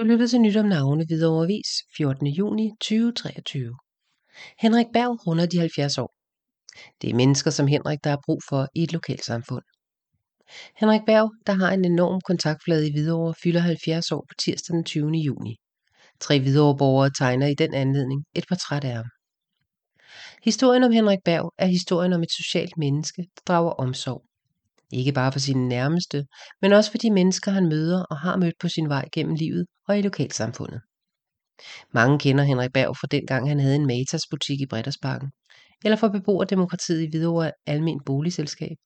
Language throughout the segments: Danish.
Du lytter til nyt om navne Hvidovre Avis 14. juni 2023. Henrik Berg runder de 70 år. Det er mennesker som Henrik, der har brug for i et lokalsamfund. Henrik Berg, der har en enorm kontaktflade i Hvidovre, fylder 70 år på tirsdag den 20. juni. Tre Hvidovre-borgere tegner i den anledning et portræt af ham. Historien om Henrik Berg er historien om et socialt menneske, der drager omsorg. Ikke bare for sine nærmeste, men også for de mennesker, han møder og har mødt på sin vej gennem livet og i lokalsamfundet. Mange kender Henrik Berg fra dengang han havde en Matas butik i Breddersparken, eller fra beboerdemokratiet i Hvidovre Almen Boligselskab,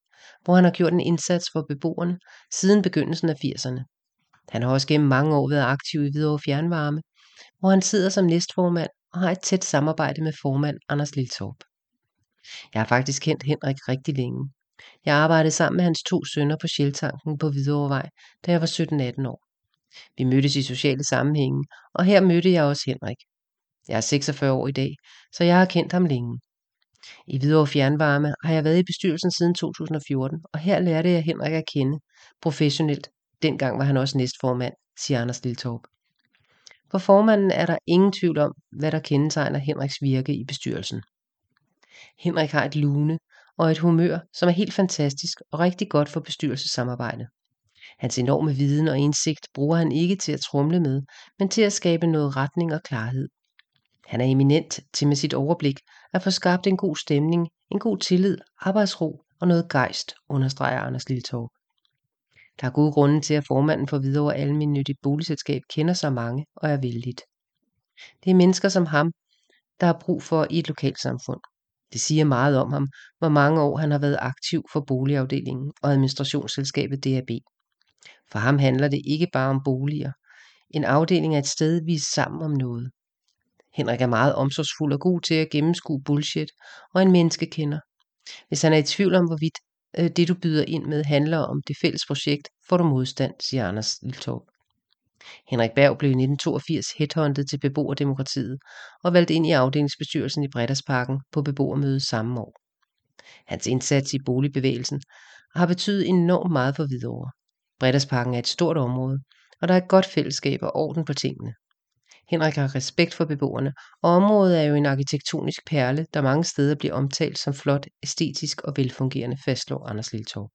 hvor han har gjort en indsats for beboerne siden begyndelsen af 80'erne. Han har også gennem mange år været aktiv i Hvidovre Fjernvarme, hvor han sidder som næstformand og har et tæt samarbejde med formand Anders Liltorp. Jeg har faktisk kendt Henrik rigtig længe, jeg arbejdede sammen med hans to sønner på Sjeltanken på Hvidovrevej, da jeg var 17-18 år. Vi mødtes i sociale sammenhænge, og her mødte jeg også Henrik. Jeg er 46 år i dag, så jeg har kendt ham længe. I Hvidovre Fjernvarme har jeg været i bestyrelsen siden 2014, og her lærte jeg Henrik at kende professionelt. Dengang var han også næstformand, siger Anders Liltorp. For formanden er der ingen tvivl om, hvad der kendetegner Henriks virke i bestyrelsen. Henrik har et lune, og et humør, som er helt fantastisk og rigtig godt for bestyrelsessamarbejde. Hans enorme viden og indsigt bruger han ikke til at trumle med, men til at skabe noget retning og klarhed. Han er eminent til med sit overblik at få skabt en god stemning, en god tillid, arbejdsro og noget gejst, understreger Anders Lilletorp. Der er gode grunde til, at formanden for Hvidovre Almindeligt Boligselskab kender så mange og er vældigt. Det er mennesker som ham, der har brug for i et lokalsamfund. Det siger meget om ham, hvor mange år han har været aktiv for boligafdelingen og administrationsselskabet DAB. For ham handler det ikke bare om boliger. En afdeling er et sted, vi er sammen om noget. Henrik er meget omsorgsfuld og god til at gennemskue bullshit, og en menneskekender. Hvis han er i tvivl om, hvorvidt øh, det du byder ind med handler om det fælles projekt, får du modstand, siger Anders Liltorp. Henrik Berg blev i 1982 headhunted til beboerdemokratiet og valgt ind i afdelingsbestyrelsen i Breddersparken på beboermødet samme år. Hans indsats i boligbevægelsen har betydet enormt meget for Hvidovre. Breddersparken er et stort område, og der er et godt fællesskab og orden på tingene. Henrik har respekt for beboerne, og området er jo en arkitektonisk perle, der mange steder bliver omtalt som flot, æstetisk og velfungerende, fastslår Anders Liltorp.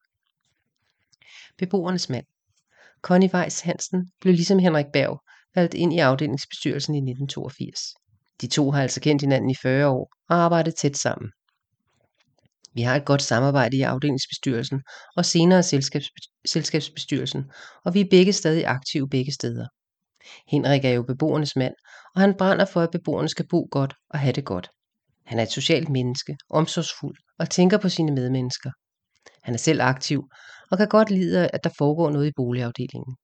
Beboernes mand Conny Weiss Hansen blev ligesom Henrik Berg valgt ind i afdelingsbestyrelsen i 1982. De to har altså kendt hinanden i 40 år og arbejdet tæt sammen. Vi har et godt samarbejde i afdelingsbestyrelsen og senere selskabs- selskabsbestyrelsen, og vi er begge stadig aktive begge steder. Henrik er jo beboernes mand, og han brænder for, at beboerne skal bo godt og have det godt. Han er et socialt menneske, omsorgsfuld og tænker på sine medmennesker. Han er selv aktiv og kan godt lide, øh, at der foregår noget i boligafdelingen.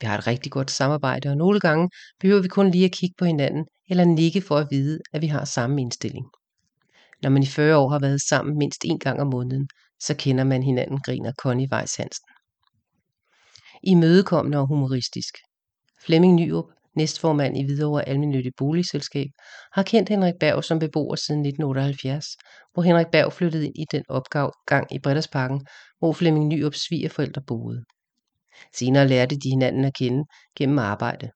Vi har et rigtig godt samarbejde, og nogle gange behøver vi kun lige at kigge på hinanden eller nikke for at vide, at vi har samme indstilling. Når man i 40 år har været sammen mindst en gang om måneden, så kender man hinanden, griner Connie Weiss Hansen. I mødekommende og humoristisk. Flemming Nyrup næstformand i Hvidovre Almennyttig Boligselskab, har kendt Henrik Berg som beboer siden 1978, hvor Henrik Berg flyttede ind i den opgang i Breddersparken, hvor Flemming Nyrups svigerforældre boede. Senere lærte de hinanden at kende gennem arbejde.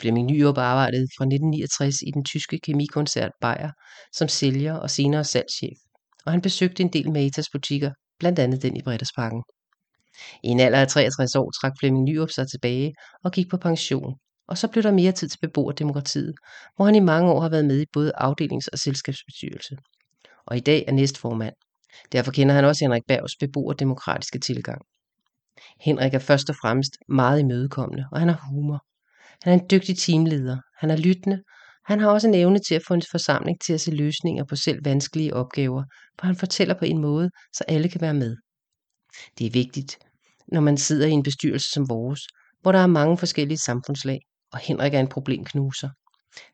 Flemming Nyrup arbejdede fra 1969 i den tyske kemikoncert Bayer som sælger og senere salgschef, og han besøgte en del Matas butikker, blandt andet den i Breddersparken. I en alder af 63 år trak Flemming Nyrup sig tilbage og gik på pension, og så blev der mere tid til beboerdemokratiet, hvor han i mange år har været med i både afdelings- og selskabsbestyrelse. Og i dag er næstformand. Derfor kender han også Henrik Bergs beboerdemokratiske tilgang. Henrik er først og fremmest meget imødekommende, og han har humor. Han er en dygtig teamleder, han er lyttende, han har også en evne til at få en forsamling til at se løsninger på selv vanskelige opgaver, for han fortæller på en måde, så alle kan være med. Det er vigtigt, når man sidder i en bestyrelse som vores, hvor der er mange forskellige samfundslag, og Henrik er en problemknuser.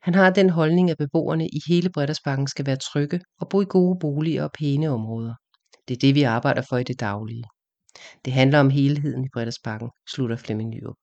Han har den holdning, at beboerne i hele Breddersbakken skal være trygge og bo i gode boliger og pæne områder. Det er det, vi arbejder for i det daglige. Det handler om helheden i Breddersbakken, slutter Flemming Nyrup.